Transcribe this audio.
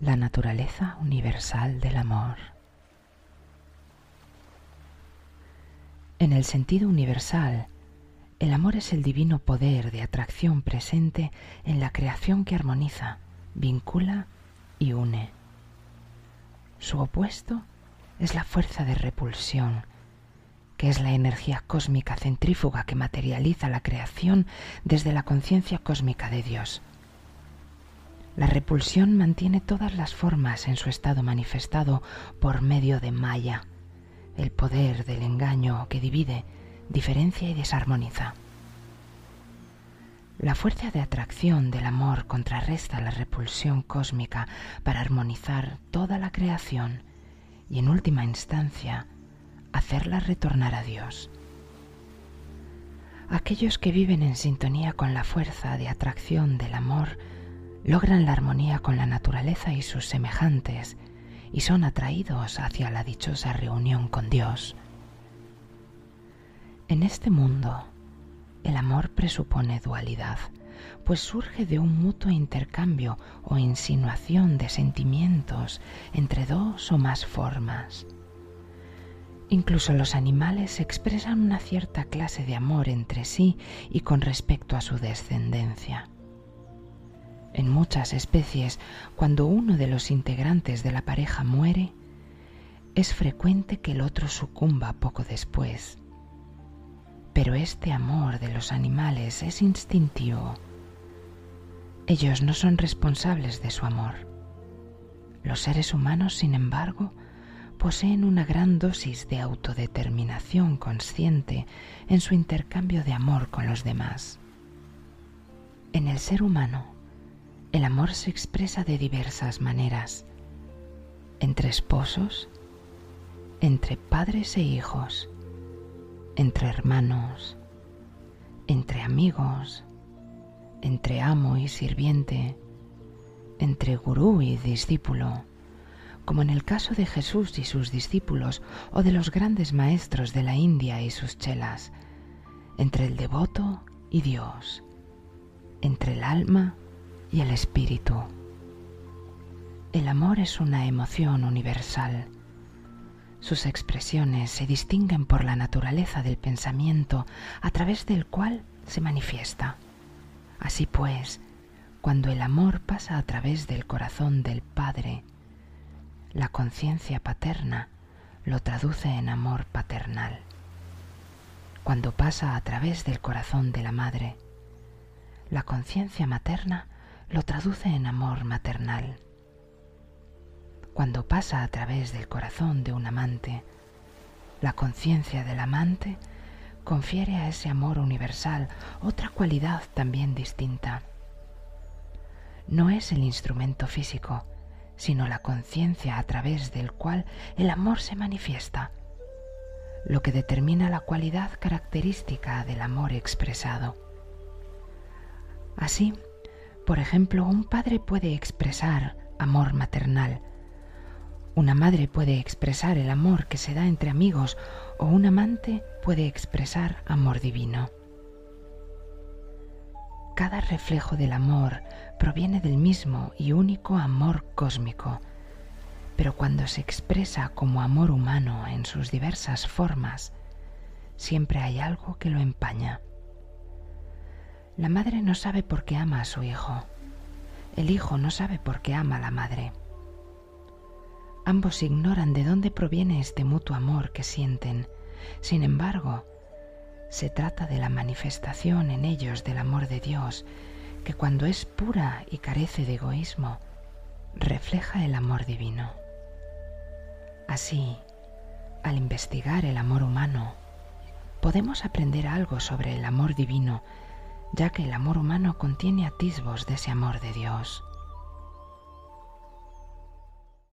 la naturaleza universal del amor. En el sentido universal, el amor es el divino poder de atracción presente en la creación que armoniza, vincula y une. Su opuesto es la fuerza de repulsión, que es la energía cósmica centrífuga que materializa la creación desde la conciencia cósmica de Dios. La repulsión mantiene todas las formas en su estado manifestado por medio de Maya, el poder del engaño que divide, diferencia y desarmoniza. La fuerza de atracción del amor contrarresta la repulsión cósmica para armonizar toda la creación y en última instancia hacerla retornar a Dios. Aquellos que viven en sintonía con la fuerza de atracción del amor logran la armonía con la naturaleza y sus semejantes y son atraídos hacia la dichosa reunión con Dios. En este mundo, el amor presupone dualidad, pues surge de un mutuo intercambio o insinuación de sentimientos entre dos o más formas. Incluso los animales expresan una cierta clase de amor entre sí y con respecto a su descendencia. En muchas especies, cuando uno de los integrantes de la pareja muere, es frecuente que el otro sucumba poco después. Pero este amor de los animales es instintivo. Ellos no son responsables de su amor. Los seres humanos, sin embargo, poseen una gran dosis de autodeterminación consciente en su intercambio de amor con los demás. En el ser humano, el amor se expresa de diversas maneras, entre esposos, entre padres e hijos, entre hermanos, entre amigos, entre amo y sirviente, entre gurú y discípulo, como en el caso de Jesús y sus discípulos o de los grandes maestros de la India y sus chelas, entre el devoto y Dios, entre el alma y el espíritu. El amor es una emoción universal. Sus expresiones se distinguen por la naturaleza del pensamiento a través del cual se manifiesta. Así pues, cuando el amor pasa a través del corazón del Padre, la conciencia paterna lo traduce en amor paternal. Cuando pasa a través del corazón de la madre, la conciencia materna lo traduce en amor maternal. Cuando pasa a través del corazón de un amante, la conciencia del amante confiere a ese amor universal otra cualidad también distinta. No es el instrumento físico, sino la conciencia a través del cual el amor se manifiesta, lo que determina la cualidad característica del amor expresado. Así, por ejemplo, un padre puede expresar amor maternal, una madre puede expresar el amor que se da entre amigos o un amante puede expresar amor divino. Cada reflejo del amor proviene del mismo y único amor cósmico, pero cuando se expresa como amor humano en sus diversas formas, siempre hay algo que lo empaña. La madre no sabe por qué ama a su hijo. El hijo no sabe por qué ama a la madre. Ambos ignoran de dónde proviene este mutuo amor que sienten. Sin embargo, se trata de la manifestación en ellos del amor de Dios, que cuando es pura y carece de egoísmo, refleja el amor divino. Así, al investigar el amor humano, podemos aprender algo sobre el amor divino ya que el amor humano contiene atisbos de ese amor de Dios.